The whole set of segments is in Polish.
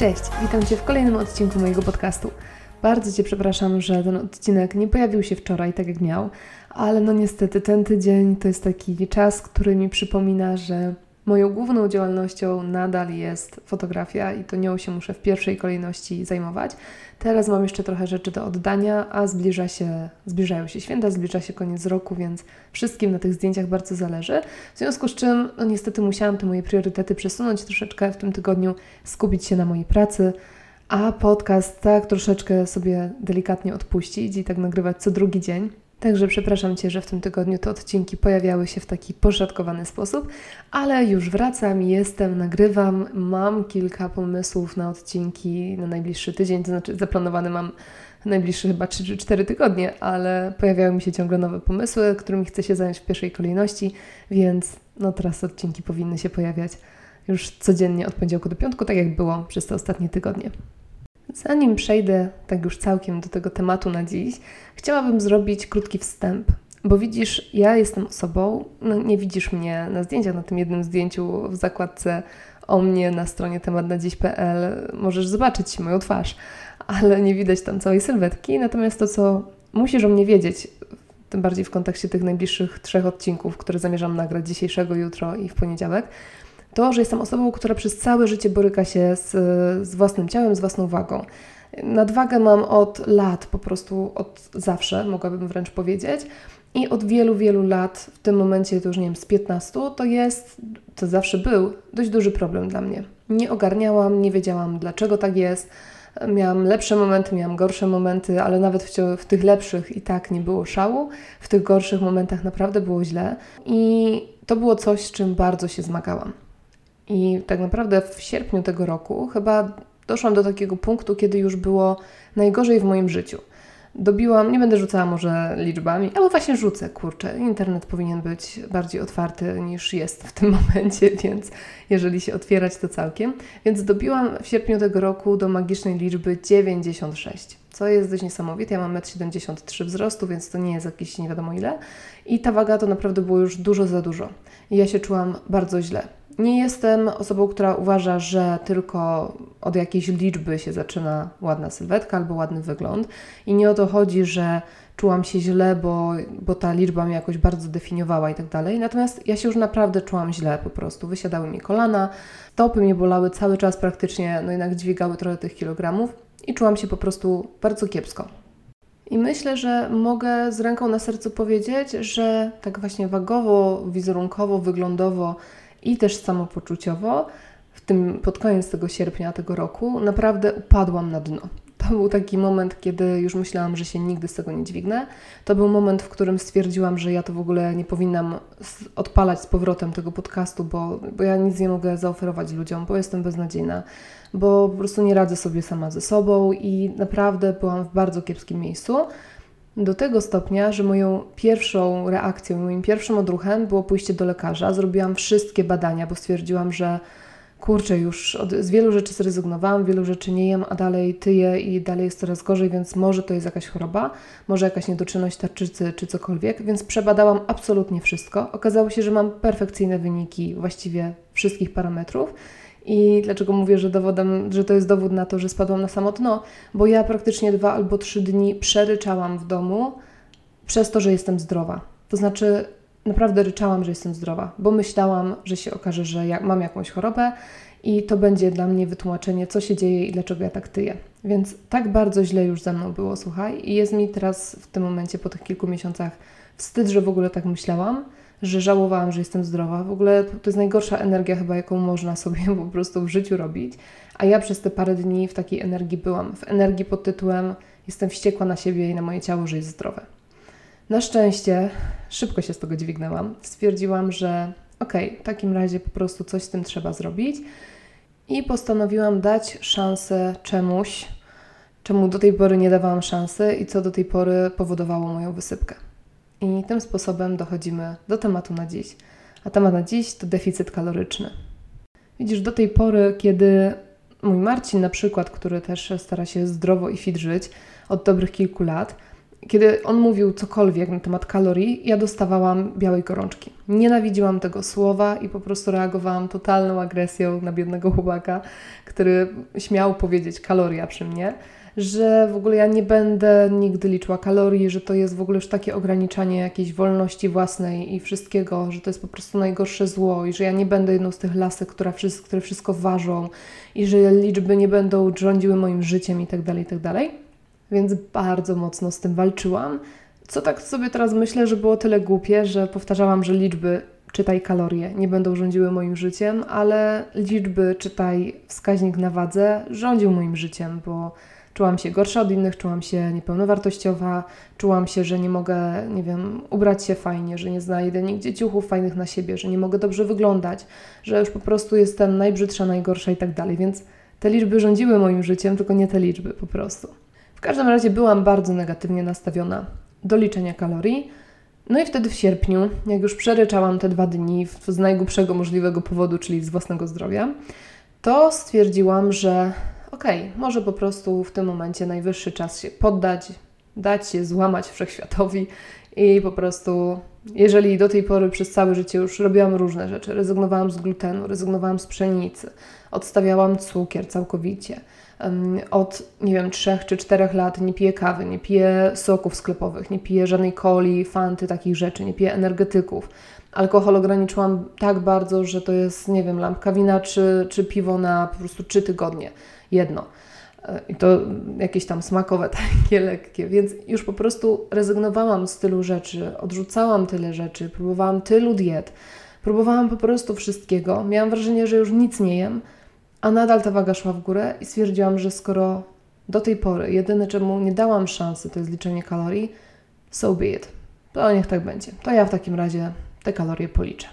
Cześć, witam Cię w kolejnym odcinku mojego podcastu. Bardzo Cię przepraszam, że ten odcinek nie pojawił się wczoraj tak jak miał, ale no niestety ten tydzień to jest taki czas, który mi przypomina, że moją główną działalnością nadal jest fotografia i to nią się muszę w pierwszej kolejności zajmować. Teraz mam jeszcze trochę rzeczy do oddania, a zbliża się, zbliżają się święta, zbliża się koniec roku, więc wszystkim na tych zdjęciach bardzo zależy. W związku z czym, no niestety musiałam te moje priorytety przesunąć troszeczkę w tym tygodniu, skupić się na mojej pracy, a podcast tak troszeczkę sobie delikatnie odpuścić i tak nagrywać co drugi dzień. Także przepraszam Cię, że w tym tygodniu te odcinki pojawiały się w taki poszatkowany sposób, ale już wracam, jestem, nagrywam, mam kilka pomysłów na odcinki na najbliższy tydzień, to znaczy zaplanowany mam najbliższe chyba 3 czy 4 tygodnie, ale pojawiają mi się ciągle nowe pomysły, którymi chcę się zająć w pierwszej kolejności, więc no teraz odcinki powinny się pojawiać już codziennie od poniedziałku do piątku, tak jak było przez te ostatnie tygodnie. Zanim przejdę tak już całkiem do tego tematu na dziś, chciałabym zrobić krótki wstęp. Bo widzisz, ja jestem osobą, no nie widzisz mnie na zdjęciach, na tym jednym zdjęciu w zakładce o mnie na stronie tematnadziś.pl możesz zobaczyć moją twarz, ale nie widać tam całej sylwetki. Natomiast to, co musisz o mnie wiedzieć, tym bardziej w kontekście tych najbliższych trzech odcinków, które zamierzam nagrać dzisiejszego, jutro i w poniedziałek, to, że jestem osobą, która przez całe życie boryka się z, z własnym ciałem, z własną wagą. Nadwagę mam od lat, po prostu od zawsze, mogłabym wręcz powiedzieć. I od wielu, wielu lat, w tym momencie to już nie wiem, z 15, to jest, to zawsze był dość duży problem dla mnie. Nie ogarniałam, nie wiedziałam dlaczego tak jest. Miałam lepsze momenty, miałam gorsze momenty, ale nawet w, w tych lepszych i tak nie było szału. W tych gorszych momentach naprawdę było źle. I to było coś, z czym bardzo się zmagałam. I tak naprawdę w sierpniu tego roku chyba doszłam do takiego punktu, kiedy już było najgorzej w moim życiu. Dobiłam, nie będę rzucała może liczbami, albo właśnie rzucę, kurczę. Internet powinien być bardziej otwarty niż jest w tym momencie, więc jeżeli się otwierać, to całkiem. Więc dobiłam w sierpniu tego roku do magicznej liczby 96, co jest dość niesamowite. Ja mam 1,73 m wzrostu, więc to nie jest jakieś nie wiadomo ile. I ta waga to naprawdę było już dużo za dużo. I ja się czułam bardzo źle. Nie jestem osobą, która uważa, że tylko od jakiejś liczby się zaczyna ładna sylwetka albo ładny wygląd. I nie o to chodzi, że czułam się źle, bo, bo ta liczba mnie jakoś bardzo definiowała i tak dalej. Natomiast ja się już naprawdę czułam źle po prostu. Wysiadały mi kolana, stopy mnie bolały cały czas praktycznie, no jednak dźwigały trochę tych kilogramów i czułam się po prostu bardzo kiepsko. I myślę, że mogę z ręką na sercu powiedzieć, że tak właśnie wagowo, wizerunkowo, wyglądowo i też samopoczuciowo, w tym pod koniec tego sierpnia tego roku, naprawdę upadłam na dno. To był taki moment, kiedy już myślałam, że się nigdy z tego nie dźwignę. To był moment, w którym stwierdziłam, że ja to w ogóle nie powinnam odpalać z powrotem tego podcastu, bo, bo ja nic nie mogę zaoferować ludziom, bo jestem beznadziejna, bo po prostu nie radzę sobie sama ze sobą i naprawdę byłam w bardzo kiepskim miejscu. Do tego stopnia, że moją pierwszą reakcją, moim pierwszym odruchem było pójście do lekarza. Zrobiłam wszystkie badania, bo stwierdziłam, że kurczę, już od, z wielu rzeczy zrezygnowałam, wielu rzeczy nie jem, a dalej tyję i dalej jest coraz gorzej, więc może to jest jakaś choroba, może jakaś niedoczynność tarczycy czy cokolwiek, więc przebadałam absolutnie wszystko. Okazało się, że mam perfekcyjne wyniki właściwie wszystkich parametrów i dlaczego mówię, że dowodem, że to jest dowód na to, że spadłam na samotno? Bo ja praktycznie dwa albo trzy dni przeryczałam w domu przez to, że jestem zdrowa. To znaczy, naprawdę ryczałam, że jestem zdrowa, bo myślałam, że się okaże, że ja mam jakąś chorobę i to będzie dla mnie wytłumaczenie, co się dzieje i dlaczego ja tak tyję. Więc tak bardzo źle już ze mną było, słuchaj, i jest mi teraz w tym momencie, po tych kilku miesiącach, wstyd, że w ogóle tak myślałam że żałowałam, że jestem zdrowa. W ogóle to jest najgorsza energia chyba, jaką można sobie po prostu w życiu robić. A ja przez te parę dni w takiej energii byłam. W energii pod tytułem jestem wściekła na siebie i na moje ciało, że jest zdrowe. Na szczęście szybko się z tego dźwignęłam. Stwierdziłam, że okej, okay, w takim razie po prostu coś z tym trzeba zrobić. I postanowiłam dać szansę czemuś, czemu do tej pory nie dawałam szansy i co do tej pory powodowało moją wysypkę. I tym sposobem dochodzimy do tematu na dziś. A temat na dziś to deficyt kaloryczny. Widzisz, do tej pory, kiedy mój Marcin, na przykład, który też stara się zdrowo i fit żyć od dobrych kilku lat, kiedy on mówił cokolwiek na temat kalorii, ja dostawałam białej gorączki. Nienawidziłam tego słowa i po prostu reagowałam totalną agresją na biednego chłopaka, który śmiał powiedzieć kaloria przy mnie, że w ogóle ja nie będę nigdy liczyła kalorii, że to jest w ogóle już takie ograniczanie jakiejś wolności własnej i wszystkiego, że to jest po prostu najgorsze zło i że ja nie będę jedną z tych lasek, która, które wszystko ważą i że liczby nie będą rządziły moim życiem i tak dalej, i tak więc bardzo mocno z tym walczyłam. Co tak sobie teraz myślę, że było tyle głupie, że powtarzałam, że liczby, czytaj kalorie, nie będą rządziły moim życiem, ale liczby, czytaj wskaźnik na wadze, rządził moim życiem, bo czułam się gorsza od innych, czułam się niepełnowartościowa, czułam się, że nie mogę, nie wiem, ubrać się fajnie, że nie znajdę nigdzie ciuchów fajnych na siebie, że nie mogę dobrze wyglądać, że już po prostu jestem najbrzydsza, najgorsza i tak dalej, więc te liczby rządziły moim życiem, tylko nie te liczby po prostu. W każdym razie byłam bardzo negatywnie nastawiona do liczenia kalorii. No i wtedy w sierpniu, jak już przeryczałam te dwa dni z najgłupszego możliwego powodu, czyli z własnego zdrowia, to stwierdziłam, że okej, okay, może po prostu w tym momencie najwyższy czas się poddać, dać się złamać wszechświatowi i po prostu, jeżeli do tej pory przez całe życie już robiłam różne rzeczy, rezygnowałam z glutenu, rezygnowałam z pszenicy, odstawiałam cukier całkowicie, od, nie wiem, trzech czy czterech lat nie piję kawy, nie piję soków sklepowych, nie piję żadnej coli, fanty, takich rzeczy, nie piję energetyków. Alkohol ograniczyłam tak bardzo, że to jest, nie wiem, lampka wina czy, czy piwo na po prostu trzy tygodnie. Jedno. E, I to jakieś tam smakowe, takie lekkie. Więc już po prostu rezygnowałam z tylu rzeczy, odrzucałam tyle rzeczy, próbowałam tylu diet, próbowałam po prostu wszystkiego. Miałam wrażenie, że już nic nie jem, a nadal ta waga szła w górę i stwierdziłam, że skoro do tej pory jedyne czemu nie dałam szansy to jest liczenie kalorii, so be it. To niech tak będzie. To ja w takim razie te kalorie policzę.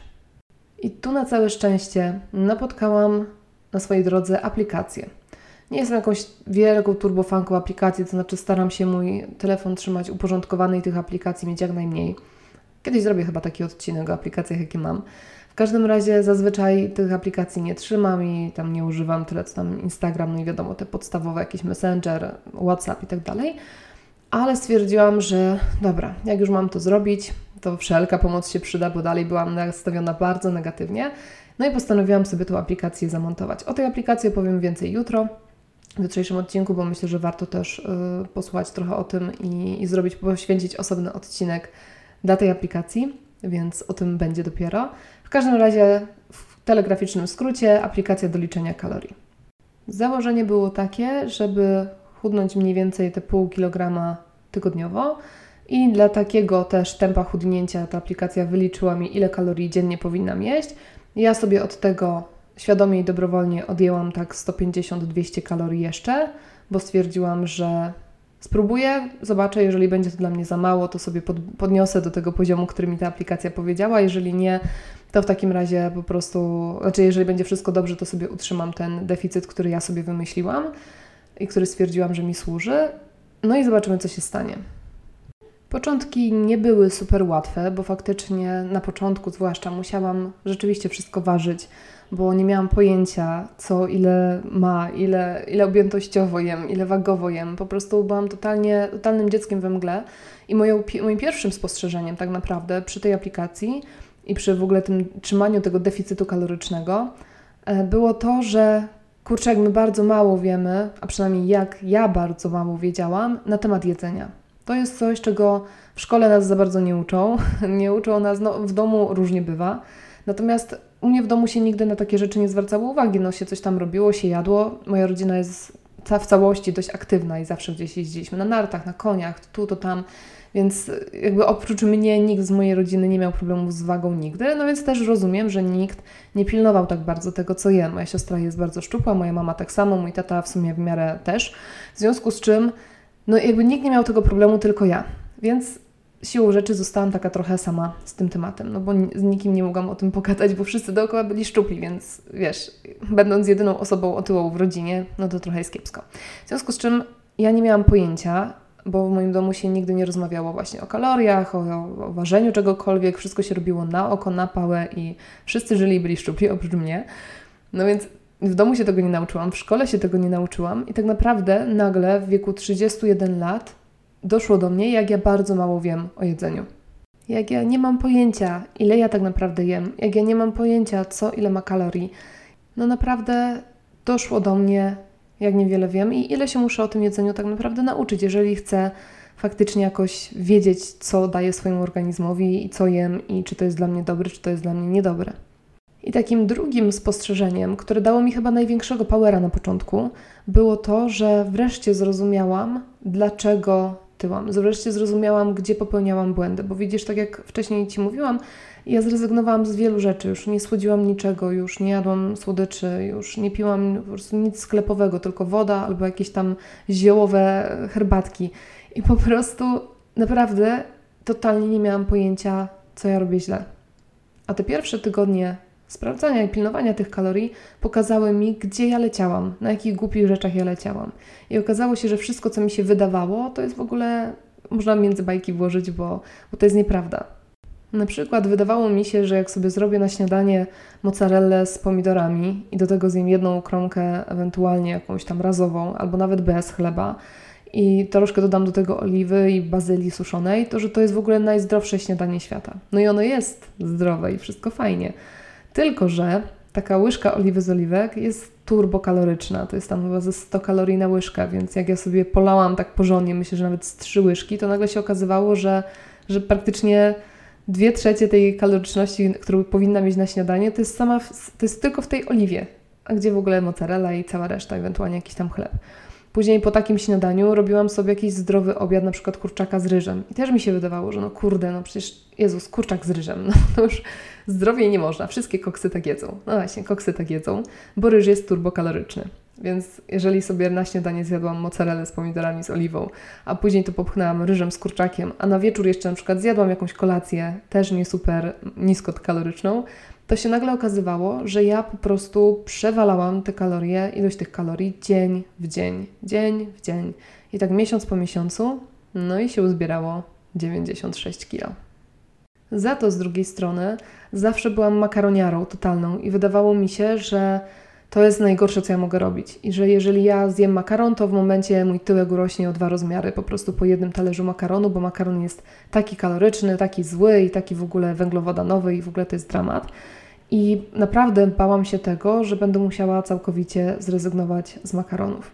I tu na całe szczęście napotkałam na swojej drodze aplikację. Nie jestem jakąś wielką turbofanką aplikacji, to znaczy staram się mój telefon trzymać uporządkowany i tych aplikacji mieć jak najmniej. Kiedyś zrobię chyba taki odcinek o aplikacjach, jakie mam każdym razie zazwyczaj tych aplikacji nie trzymam i tam nie używam tyle co tam Instagram, no i wiadomo, te podstawowe jakieś Messenger, WhatsApp i tak dalej. Ale stwierdziłam, że dobra, jak już mam to zrobić, to wszelka pomoc się przyda, bo dalej byłam nastawiona bardzo negatywnie. No i postanowiłam sobie tą aplikację zamontować. O tej aplikacji powiem więcej jutro w jutrzejszym odcinku, bo myślę, że warto też y, posłuchać trochę o tym i, i zrobić, poświęcić osobny odcinek dla tej aplikacji, więc o tym będzie dopiero. W każdym razie, w telegraficznym skrócie, aplikacja do liczenia kalorii. Założenie było takie, żeby chudnąć mniej więcej te pół kilograma tygodniowo i dla takiego też tempa chudnięcia ta aplikacja wyliczyła mi, ile kalorii dziennie powinnam jeść. Ja sobie od tego świadomie i dobrowolnie odjęłam tak 150-200 kalorii jeszcze, bo stwierdziłam, że Spróbuję, zobaczę, jeżeli będzie to dla mnie za mało, to sobie pod, podniosę do tego poziomu, który mi ta aplikacja powiedziała. Jeżeli nie, to w takim razie po prostu, znaczy jeżeli będzie wszystko dobrze, to sobie utrzymam ten deficyt, który ja sobie wymyśliłam i który stwierdziłam, że mi służy. No i zobaczymy, co się stanie. Początki nie były super łatwe, bo faktycznie na początku zwłaszcza musiałam rzeczywiście wszystko ważyć bo nie miałam pojęcia, co ile ma, ile, ile objętościowo jem, ile wagowo jem. Po prostu byłam totalnie, totalnym dzieckiem we mgle. I moją, moim pierwszym spostrzeżeniem tak naprawdę przy tej aplikacji i przy w ogóle tym trzymaniu tego deficytu kalorycznego e, było to, że kurczę, jak my bardzo mało wiemy, a przynajmniej jak ja bardzo mało wiedziałam na temat jedzenia. To jest coś, czego w szkole nas za bardzo nie uczą. Nie uczą nas, no w domu różnie bywa. Natomiast u mnie w domu się nigdy na takie rzeczy nie zwracało uwagi. No się coś tam robiło, się jadło. Moja rodzina jest w całości dość aktywna i zawsze gdzieś jeździliśmy na nartach, na koniach, tu, to tam. Więc jakby oprócz mnie nikt z mojej rodziny nie miał problemów z wagą nigdy, no więc też rozumiem, że nikt nie pilnował tak bardzo tego, co jem. Moja siostra jest bardzo szczupła, moja mama tak samo, mój tata w sumie w miarę też. W związku z czym, no jakby nikt nie miał tego problemu, tylko ja. Więc siłą rzeczy zostałam taka trochę sama z tym tematem, no bo z nikim nie mogłam o tym pogadać, bo wszyscy dookoła byli szczupli, więc wiesz, będąc jedyną osobą otyłą w rodzinie, no to trochę jest kiepsko. W związku z czym ja nie miałam pojęcia, bo w moim domu się nigdy nie rozmawiało właśnie o kaloriach, o, o ważeniu czegokolwiek, wszystko się robiło na oko, na pałę i wszyscy żyli i byli szczupli oprócz mnie. No więc w domu się tego nie nauczyłam, w szkole się tego nie nauczyłam i tak naprawdę nagle w wieku 31 lat doszło do mnie, jak ja bardzo mało wiem o jedzeniu. Jak ja nie mam pojęcia, ile ja tak naprawdę jem, jak ja nie mam pojęcia, co ile ma kalorii. No naprawdę doszło do mnie, jak niewiele wiem i ile się muszę o tym jedzeniu tak naprawdę nauczyć, jeżeli chcę faktycznie jakoś wiedzieć, co daję swojemu organizmowi i co jem i czy to jest dla mnie dobre, czy to jest dla mnie niedobre. I takim drugim spostrzeżeniem, które dało mi chyba największego powera na początku, było to, że wreszcie zrozumiałam, dlaczego tyłam. Wreszcie zrozumiałam, gdzie popełniałam błędy, bo widzisz, tak jak wcześniej Ci mówiłam, ja zrezygnowałam z wielu rzeczy, już nie słodziłam niczego, już nie jadłam słodyczy, już nie piłam po prostu nic sklepowego, tylko woda albo jakieś tam ziołowe herbatki. I po prostu naprawdę totalnie nie miałam pojęcia, co ja robię źle. A te pierwsze tygodnie sprawdzania i pilnowania tych kalorii pokazały mi, gdzie ja leciałam, na jakich głupich rzeczach ja leciałam. I okazało się, że wszystko, co mi się wydawało, to jest w ogóle, można między bajki włożyć, bo, bo to jest nieprawda. Na przykład wydawało mi się, że jak sobie zrobię na śniadanie mozzarellę z pomidorami i do tego zjem jedną kromkę, ewentualnie jakąś tam razową, albo nawet bez chleba, i troszkę dodam do tego oliwy i bazylii suszonej, to że to jest w ogóle najzdrowsze śniadanie świata. No i ono jest zdrowe i wszystko fajnie. Tylko, że taka łyżka oliwy z oliwek jest turbokaloryczna. To jest tam chyba ze 100 kalorii na łyżkę, więc jak ja sobie polałam tak porządnie, myślę, że nawet z trzy łyżki, to nagle się okazywało, że, że praktycznie dwie trzecie tej kaloryczności, którą powinna mieć na śniadanie, to jest sama, to jest tylko w tej oliwie, a gdzie w ogóle mozzarella i cała reszta, ewentualnie jakiś tam chleb. Później po takim śniadaniu robiłam sobie jakiś zdrowy obiad, na przykład kurczaka z ryżem. I też mi się wydawało, że no kurde, no przecież Jezus, kurczak z ryżem, no to już zdrowiej nie można. Wszystkie koksy tak jedzą. No właśnie, koksy tak jedzą, bo ryż jest turbokaloryczny. Więc jeżeli sobie na śniadanie zjadłam mozzarellę z pomidorami z oliwą, a później to popchnęłam ryżem z kurczakiem, a na wieczór jeszcze na przykład zjadłam jakąś kolację, też nie super niskokaloryczną, to się nagle okazywało, że ja po prostu przewalałam te kalorie, ilość tych kalorii dzień w dzień, dzień w dzień. I tak miesiąc po miesiącu, no i się uzbierało 96 kilo. Za to z drugiej strony zawsze byłam makaroniarą totalną i wydawało mi się, że to jest najgorsze, co ja mogę robić. I że jeżeli ja zjem makaron, to w momencie mój tyłek urośnie o dwa rozmiary, po prostu po jednym talerzu makaronu, bo makaron jest taki kaloryczny, taki zły i taki w ogóle węglowodanowy i w ogóle to jest dramat. I naprawdę bałam się tego, że będę musiała całkowicie zrezygnować z makaronów.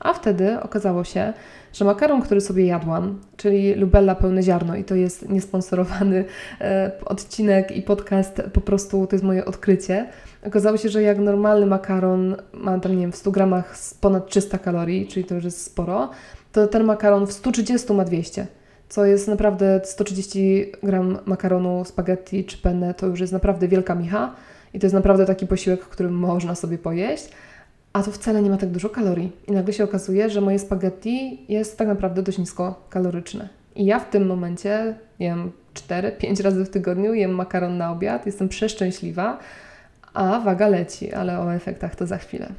A wtedy okazało się, że makaron, który sobie jadłam, czyli Lubella pełne ziarno, i to jest niesponsorowany e, odcinek i podcast, po prostu to jest moje odkrycie. Okazało się, że jak normalny makaron ma tam, nie wiem, w 100 gramach ponad 300 kalorii, czyli to już jest sporo, to ten makaron w 130 ma 200 co jest naprawdę 130 gram makaronu, spaghetti czy penne, to już jest naprawdę wielka micha i to jest naprawdę taki posiłek, który można sobie pojeść, a to wcale nie ma tak dużo kalorii. I nagle się okazuje, że moje spaghetti jest tak naprawdę dość nisko kaloryczne. I ja w tym momencie jem 4-5 razy w tygodniu, jem makaron na obiad, jestem przeszczęśliwa, a waga leci, ale o efektach to za chwilę.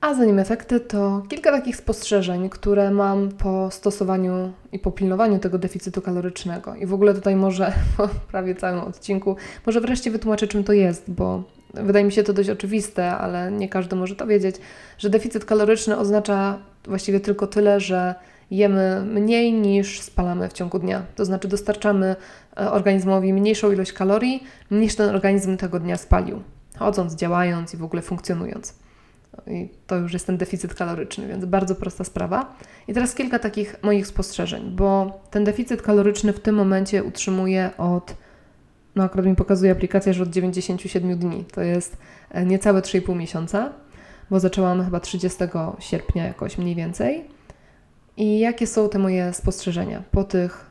A zanim efekty, to kilka takich spostrzeżeń, które mam po stosowaniu i po pilnowaniu tego deficytu kalorycznego. I w ogóle tutaj może po prawie całym odcinku, może wreszcie wytłumaczę, czym to jest, bo wydaje mi się to dość oczywiste, ale nie każdy może to wiedzieć, że deficyt kaloryczny oznacza właściwie tylko tyle, że jemy mniej niż spalamy w ciągu dnia. To znaczy dostarczamy e, organizmowi mniejszą ilość kalorii, niż ten organizm tego dnia spalił, chodząc, działając i w ogóle funkcjonując. I to już jest ten deficyt kaloryczny, więc bardzo prosta sprawa. I teraz kilka takich moich spostrzeżeń, bo ten deficyt kaloryczny w tym momencie utrzymuje od, no akurat mi pokazuje aplikacja, że od 97 dni. To jest e, niecałe 3,5 miesiąca, bo zaczęłam chyba 30 sierpnia jakoś mniej więcej. I jakie są te moje spostrzeżenia po tych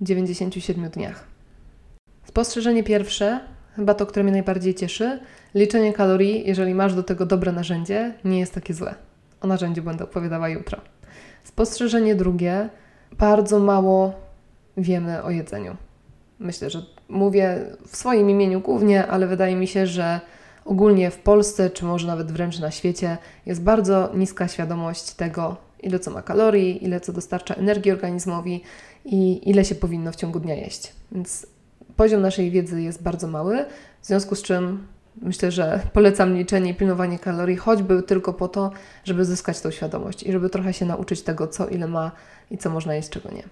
97 dniach? Spostrzeżenie pierwsze chyba to, które mnie najbardziej cieszy. Liczenie kalorii, jeżeli masz do tego dobre narzędzie, nie jest takie złe. O narzędziu będę opowiadała jutro. Spostrzeżenie drugie, bardzo mało wiemy o jedzeniu. Myślę, że mówię w swoim imieniu głównie, ale wydaje mi się, że ogólnie w Polsce, czy może nawet wręcz na świecie, jest bardzo niska świadomość tego, ile co ma kalorii, ile co dostarcza energii organizmowi i ile się powinno w ciągu dnia jeść. Więc poziom naszej wiedzy jest bardzo mały, w związku z czym myślę, że polecam liczenie i pilnowanie kalorii, choćby tylko po to, żeby zyskać tą świadomość i żeby trochę się nauczyć tego, co ile ma i co można jeść, czego nie.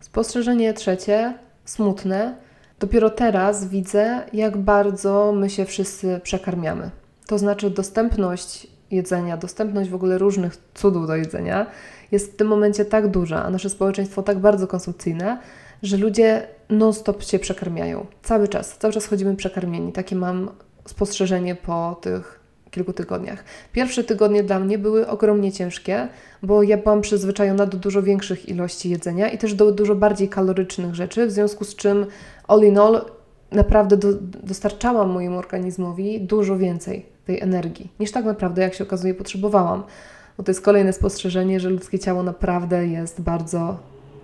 Spostrzeżenie trzecie, smutne. Dopiero teraz widzę, jak bardzo my się wszyscy przekarmiamy. To znaczy dostępność jedzenia, dostępność w ogóle różnych cudów do jedzenia jest w tym momencie tak duża, a nasze społeczeństwo tak bardzo konsumpcyjne, że ludzie non-stop się przekarmiają. Cały czas, cały czas chodzimy przekarmieni. Takie mam spostrzeżenie po tych kilku tygodniach. Pierwsze tygodnie dla mnie były ogromnie ciężkie, bo ja byłam przyzwyczajona do dużo większych ilości jedzenia i też do dużo bardziej kalorycznych rzeczy, w związku z czym all in all naprawdę do, dostarczałam mojemu organizmowi dużo więcej tej energii, niż tak naprawdę, jak się okazuje, potrzebowałam. Bo to jest kolejne spostrzeżenie, że ludzkie ciało naprawdę jest bardzo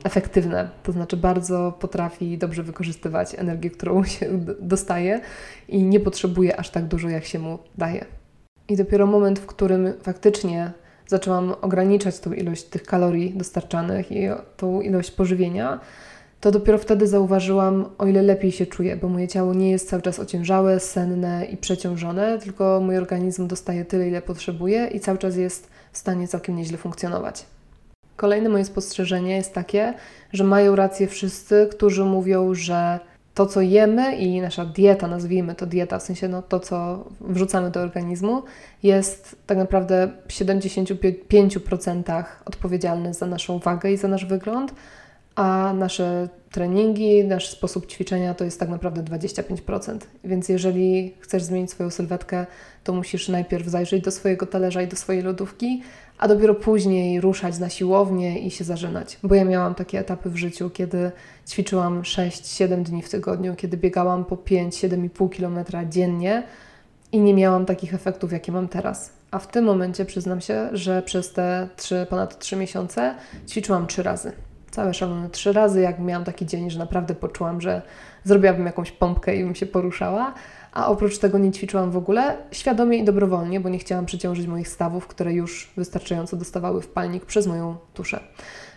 efektywne, to znaczy bardzo potrafi dobrze wykorzystywać energię, którą się dostaje i nie potrzebuje aż tak dużo, jak się mu daje. I dopiero moment, w którym faktycznie zaczęłam ograniczać tą ilość tych kalorii dostarczanych i tą ilość pożywienia, to dopiero wtedy zauważyłam, o ile lepiej się czuję, bo moje ciało nie jest cały czas ociężałe, senne i przeciążone, tylko mój organizm dostaje tyle, ile potrzebuje i cały czas jest w stanie całkiem nieźle funkcjonować. Kolejne moje spostrzeżenie jest takie, że mają rację wszyscy, którzy mówią, że to, co jemy i nasza dieta, nazwijmy to dieta, w sensie no, to, co wrzucamy do organizmu, jest tak naprawdę w 75% odpowiedzialne za naszą wagę i za nasz wygląd, a nasze treningi, nasz sposób ćwiczenia to jest tak naprawdę 25%. Więc jeżeli chcesz zmienić swoją sylwetkę, to musisz najpierw zajrzeć do swojego talerza i do swojej lodówki, a dopiero później ruszać na siłownię i się zażynać. Bo ja miałam takie etapy w życiu, kiedy ćwiczyłam 6-7 dni w tygodniu, kiedy biegałam po 5-7,5 km dziennie i nie miałam takich efektów, jakie mam teraz. A w tym momencie przyznam się, że przez te 3, ponad 3 miesiące ćwiczyłam 3 razy. Całe szalone 3 razy, jak miałam taki dzień, że naprawdę poczułam, że zrobiłabym jakąś pompkę i bym się poruszała, a oprócz tego nie ćwiczyłam w ogóle, świadomie i dobrowolnie, bo nie chciałam przeciążyć moich stawów, które już wystarczająco dostawały wpalnik przez moją tuszę.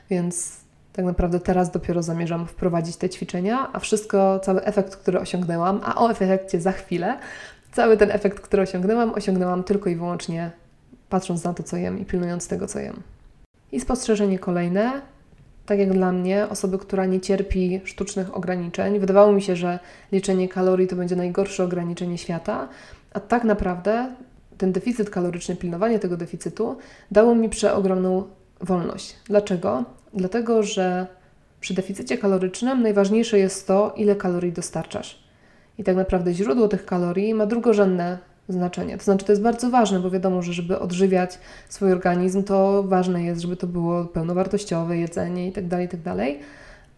Więc tak naprawdę teraz dopiero zamierzam wprowadzić te ćwiczenia, a wszystko, cały efekt, który osiągnęłam, a o efekcie za chwilę, cały ten efekt, który osiągnęłam, osiągnęłam tylko i wyłącznie patrząc na to, co jem i pilnując tego, co jem. I spostrzeżenie kolejne, tak jak dla mnie, osoby, która nie cierpi sztucznych ograniczeń. Wydawało mi się, że liczenie kalorii to będzie najgorsze ograniczenie świata, a tak naprawdę ten deficyt kaloryczny, pilnowanie tego deficytu dało mi przeogromną wolność. Dlaczego? Dlatego, że przy deficycie kalorycznym najważniejsze jest to, ile kalorii dostarczasz. I tak naprawdę źródło tych kalorii ma drugorzędne znaczenie. To znaczy, to jest bardzo ważne, bo wiadomo, że żeby odżywiać swój organizm, to ważne jest, żeby to było pełnowartościowe jedzenie itd., tak itd., tak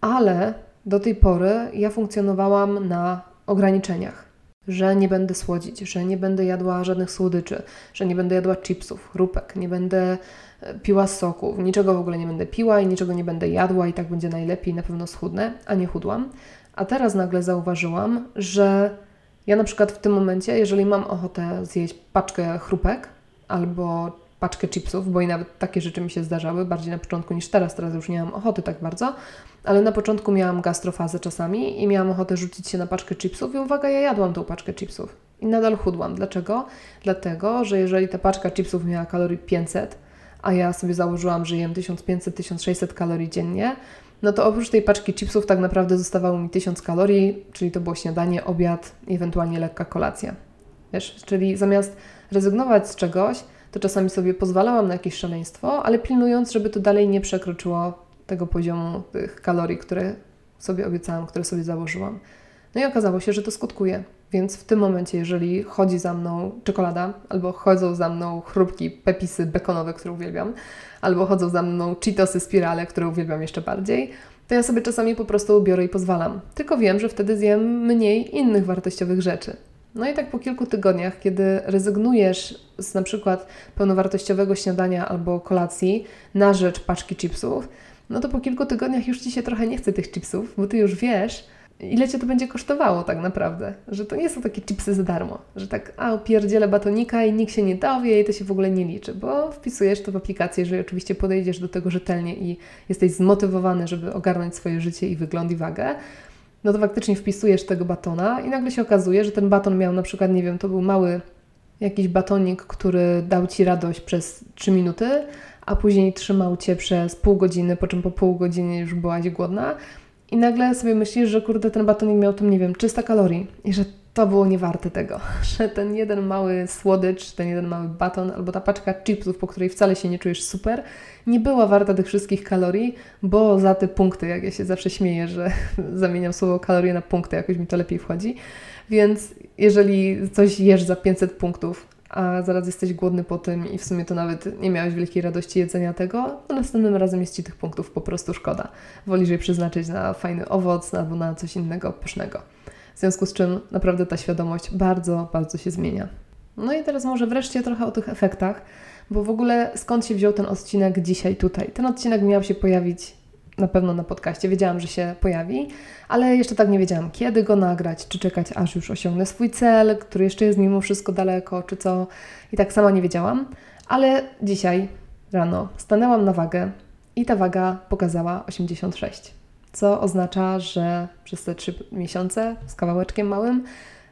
ale do tej pory ja funkcjonowałam na ograniczeniach. Że nie będę słodzić, że nie będę jadła żadnych słodyczy, że nie będę jadła chipsów, chrupek, nie będę e, piła soków, niczego w ogóle nie będę piła i niczego nie będę jadła i tak będzie najlepiej, na pewno schudnę, a nie chudłam. A teraz nagle zauważyłam, że ja na przykład w tym momencie, jeżeli mam ochotę zjeść paczkę chrupek albo paczkę chipsów, bo i nawet takie rzeczy mi się zdarzały, bardziej na początku niż teraz, teraz już nie mam ochoty tak bardzo, ale na początku miałam gastrofazę czasami i miałam ochotę rzucić się na paczkę chipsów i uwaga, ja jadłam tą paczkę chipsów i nadal chudłam. Dlaczego? Dlatego, że jeżeli ta paczka chipsów miała kalorii 500, a ja sobie założyłam, że jem 1500-1600 kalorii dziennie, no to oprócz tej paczki chipsów tak naprawdę zostawało mi 1000 kalorii, czyli to było śniadanie, obiad i ewentualnie lekka kolacja. Wiesz, czyli zamiast rezygnować z czegoś, to czasami sobie pozwalałam na jakieś szaleństwo, ale pilnując, żeby to dalej nie przekroczyło tego poziomu tych kalorii, które sobie obiecałam, które sobie założyłam. No i okazało się, że to skutkuje. Więc w tym momencie, jeżeli chodzi za mną czekolada, albo chodzą za mną chrupki, pepisy bekonowe, które uwielbiam, albo chodzą za mną cheetosy spirale, które uwielbiam jeszcze bardziej, to ja sobie czasami po prostu biorę i pozwalam. Tylko wiem, że wtedy zjem mniej innych wartościowych rzeczy. No i tak po kilku tygodniach, kiedy rezygnujesz z na przykład pełnowartościowego śniadania albo kolacji na rzecz paczki chipsów, no to po kilku tygodniach już Ci się trochę nie chce tych chipsów, bo Ty już wiesz, ile Cię to będzie kosztowało tak naprawdę. Że to nie są takie chipsy za darmo. Że tak, a pierdzielę batonika i nikt się nie dowie i to się w ogóle nie liczy. Bo wpisujesz to w aplikację, jeżeli oczywiście podejdziesz do tego rzetelnie i jesteś zmotywowany, żeby ogarnąć swoje życie i wygląd i wagę, no to faktycznie wpisujesz tego batona i nagle się okazuje, że ten baton miał na przykład, nie wiem, to był mały jakiś batonik, który dał Ci radość przez 3 minuty, a później trzymał Cię przez pół godziny, po czym po pół godziny już byłaś głodna i nagle sobie myślisz, że kurde, ten batonik miał tam, nie wiem, 300 kalorii i że to było niewarte tego, że ten jeden mały słodycz, ten jeden mały baton albo ta paczka chipsów, po której wcale się nie czujesz super, nie była warta tych wszystkich kalorii, bo za te punkty, jak ja się zawsze śmieję, że zamieniam słowo kalorie na punkty, jakoś mi to lepiej wchodzi. Więc jeżeli coś jesz za 500 punktów, a zaraz jesteś głodny po tym i w sumie to nawet nie miałeś wielkiej radości jedzenia tego, to następnym razem jest Ci tych punktów po prostu szkoda. Wolisz je przeznaczyć na fajny owoc albo na coś innego pysznego. W związku z czym naprawdę ta świadomość bardzo, bardzo się zmienia. No i teraz może wreszcie trochę o tych efektach, bo w ogóle skąd się wziął ten odcinek dzisiaj tutaj? Ten odcinek miał się pojawić na pewno na podcaście. Wiedziałam, że się pojawi, ale jeszcze tak nie wiedziałam, kiedy go nagrać, czy czekać, aż już osiągnę swój cel, który jeszcze jest mimo wszystko daleko, czy co. I tak sama nie wiedziałam, ale dzisiaj rano stanęłam na wagę i ta waga pokazała 86 co oznacza, że przez te trzy miesiące z kawałeczkiem małym,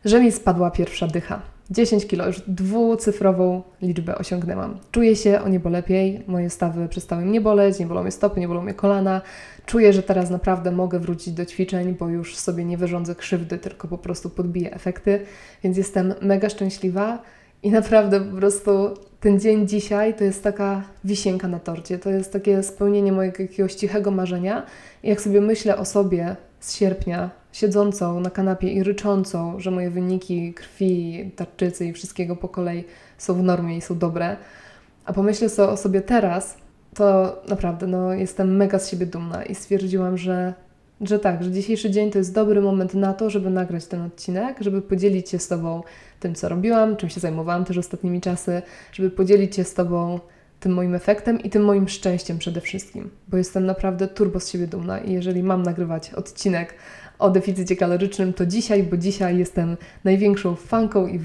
że mi spadła pierwsza dycha. 10 kilo, już dwucyfrową liczbę osiągnęłam. Czuję się o niebo lepiej, moje stawy przestały mnie boleć, nie bolą mnie stopy, nie bolą mnie kolana. Czuję, że teraz naprawdę mogę wrócić do ćwiczeń, bo już sobie nie wyrządzę krzywdy, tylko po prostu podbiję efekty, więc jestem mega szczęśliwa i naprawdę po prostu ten dzień dzisiaj to jest taka wisienka na torcie, to jest takie spełnienie mojego jakiegoś cichego marzenia. I jak sobie myślę o sobie z sierpnia, siedzącą na kanapie i ryczącą, że moje wyniki krwi, tarczycy i wszystkiego po kolei są w normie i są dobre, a pomyślę sobie o sobie teraz, to naprawdę no, jestem mega z siebie dumna i stwierdziłam, że, że tak, że dzisiejszy dzień to jest dobry moment na to, żeby nagrać ten odcinek, żeby podzielić się z Tobą tym, co robiłam, czym się zajmowałam też ostatnimi czasy, żeby podzielić się z Tobą tym moim efektem i tym moim szczęściem przede wszystkim, bo jestem naprawdę turbo z siebie dumna i jeżeli mam nagrywać odcinek o deficycie kalorycznym, to dzisiaj, bo dzisiaj jestem największą fanką i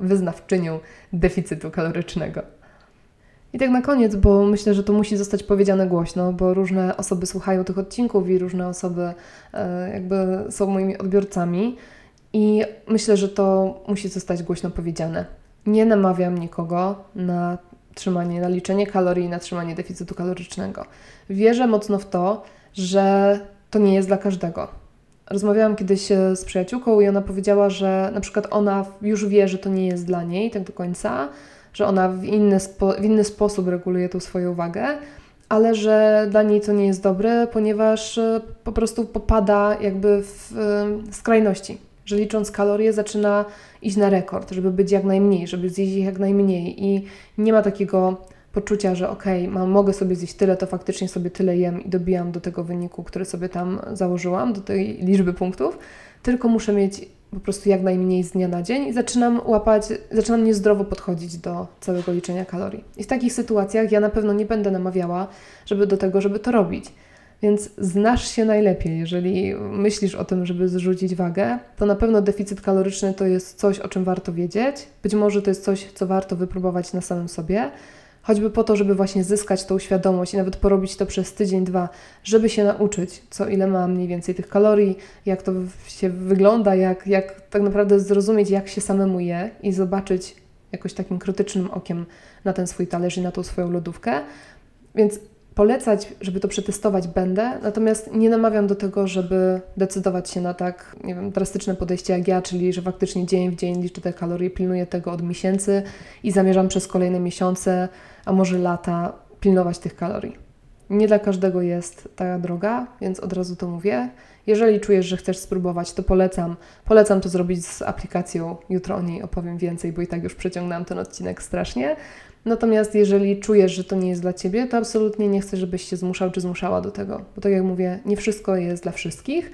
wyznawczynią deficytu kalorycznego. I tak na koniec, bo myślę, że to musi zostać powiedziane głośno, bo różne osoby słuchają tych odcinków i różne osoby e, jakby są moimi odbiorcami. I myślę, że to musi zostać głośno powiedziane. Nie namawiam nikogo na trzymanie, na liczenie kalorii, na trzymanie deficytu kalorycznego. Wierzę mocno w to, że to nie jest dla każdego. Rozmawiałam kiedyś e, z przyjaciółką i ona powiedziała, że na przykład ona już wie, że to nie jest dla niej tak do końca, że ona w inny, spo, w inny sposób reguluje tą swoją wagę, ale że dla niej to nie jest dobre, ponieważ e, po prostu popada jakby w e, skrajności że licząc kalorie zaczyna iść na rekord, żeby być jak najmniej, żeby zjeść ich jak najmniej i nie ma takiego poczucia, że okej, okay, mogę sobie zjeść tyle, to faktycznie sobie tyle jem i dobijam do tego wyniku, który sobie tam założyłam, do tej liczby punktów, tylko muszę mieć po prostu jak najmniej z dnia na dzień i zaczynam łapać, zaczynam niezdrowo podchodzić do całego liczenia kalorii. I w takich sytuacjach ja na pewno nie będę namawiała, żeby do tego, żeby to robić. Więc znasz się najlepiej. Jeżeli myślisz o tym, żeby zrzucić wagę, to na pewno deficyt kaloryczny to jest coś, o czym warto wiedzieć. Być może to jest coś, co warto wypróbować na samym sobie, choćby po to, żeby właśnie zyskać tą świadomość i nawet porobić to przez tydzień, dwa, żeby się nauczyć, co ile ma mniej więcej tych kalorii, jak to się wygląda, jak, jak tak naprawdę zrozumieć, jak się samemu je i zobaczyć jakoś takim krytycznym okiem na ten swój talerz i na tą swoją lodówkę. Więc polecać, żeby to przetestować będę, natomiast nie namawiam do tego, żeby decydować się na tak, nie wiem, drastyczne podejście jak ja, czyli że faktycznie dzień w dzień liczę te kalorie, pilnuję tego od miesięcy i zamierzam przez kolejne miesiące, a może lata pilnować tych kalorii. Nie dla każdego jest ta droga, więc od razu to mówię. Jeżeli czujesz, że chcesz spróbować, to polecam. Polecam to zrobić z aplikacją. Jutro o niej opowiem więcej, bo i tak już przeciągnęłam ten odcinek strasznie. Natomiast jeżeli czujesz, że to nie jest dla Ciebie, to absolutnie nie chcę, żebyś się zmuszał czy zmuszała do tego. Bo tak jak mówię, nie wszystko jest dla wszystkich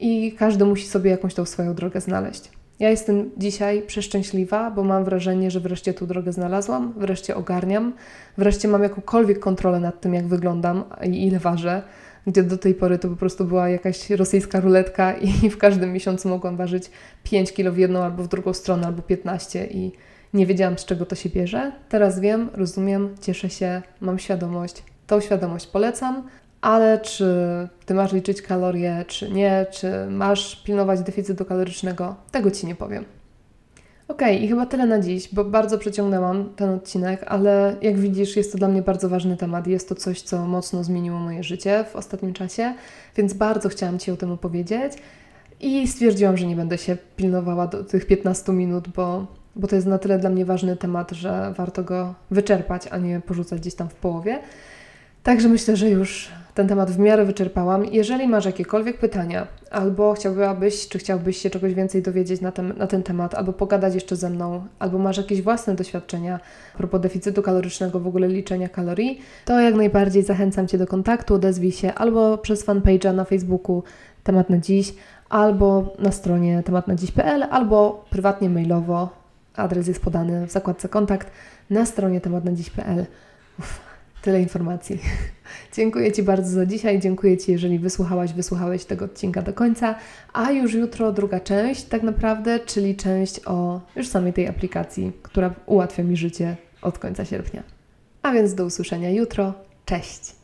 i każdy musi sobie jakąś tą swoją drogę znaleźć. Ja jestem dzisiaj przeszczęśliwa, bo mam wrażenie, że wreszcie tą drogę znalazłam, wreszcie ogarniam, wreszcie mam jakąkolwiek kontrolę nad tym, jak wyglądam i ile ważę, gdzie do tej pory to po prostu była jakaś rosyjska ruletka i w każdym miesiącu mogłam ważyć 5 kilo w jedną albo w drugą stronę, albo 15 i nie wiedziałam, z czego to się bierze. Teraz wiem, rozumiem, cieszę się, mam świadomość. Tą świadomość polecam, ale czy ty masz liczyć kalorie, czy nie, czy masz pilnować deficytu kalorycznego, tego ci nie powiem. Ok, i chyba tyle na dziś, bo bardzo przeciągnęłam ten odcinek, ale jak widzisz, jest to dla mnie bardzo ważny temat. Jest to coś, co mocno zmieniło moje życie w ostatnim czasie, więc bardzo chciałam Ci o tym opowiedzieć. I stwierdziłam, że nie będę się pilnowała do tych 15 minut, bo, bo to jest na tyle dla mnie ważny temat, że warto go wyczerpać, a nie porzucać gdzieś tam w połowie. Także myślę, że już ten temat w miarę wyczerpałam. Jeżeli masz jakiekolwiek pytania, albo chciałbyś, czy chciałbyś się czegoś więcej dowiedzieć na ten, na ten temat, albo pogadać jeszcze ze mną, albo masz jakieś własne doświadczenia a propos deficytu kalorycznego, w ogóle liczenia kalorii, to jak najbardziej zachęcam Cię do kontaktu, odezwij się albo przez fanpage'a na Facebooku Temat na Dziś, albo na stronie tematnadziś.pl, albo prywatnie mailowo. Adres jest podany w zakładce kontakt na stronie tematnadziś.pl. Tyle informacji. dziękuję Ci bardzo za dzisiaj. Dziękuję Ci, jeżeli wysłuchałaś, wysłuchałeś tego odcinka do końca. A już jutro druga część, tak naprawdę, czyli część o już samej tej aplikacji, która ułatwia mi życie od końca sierpnia. A więc do usłyszenia jutro. Cześć!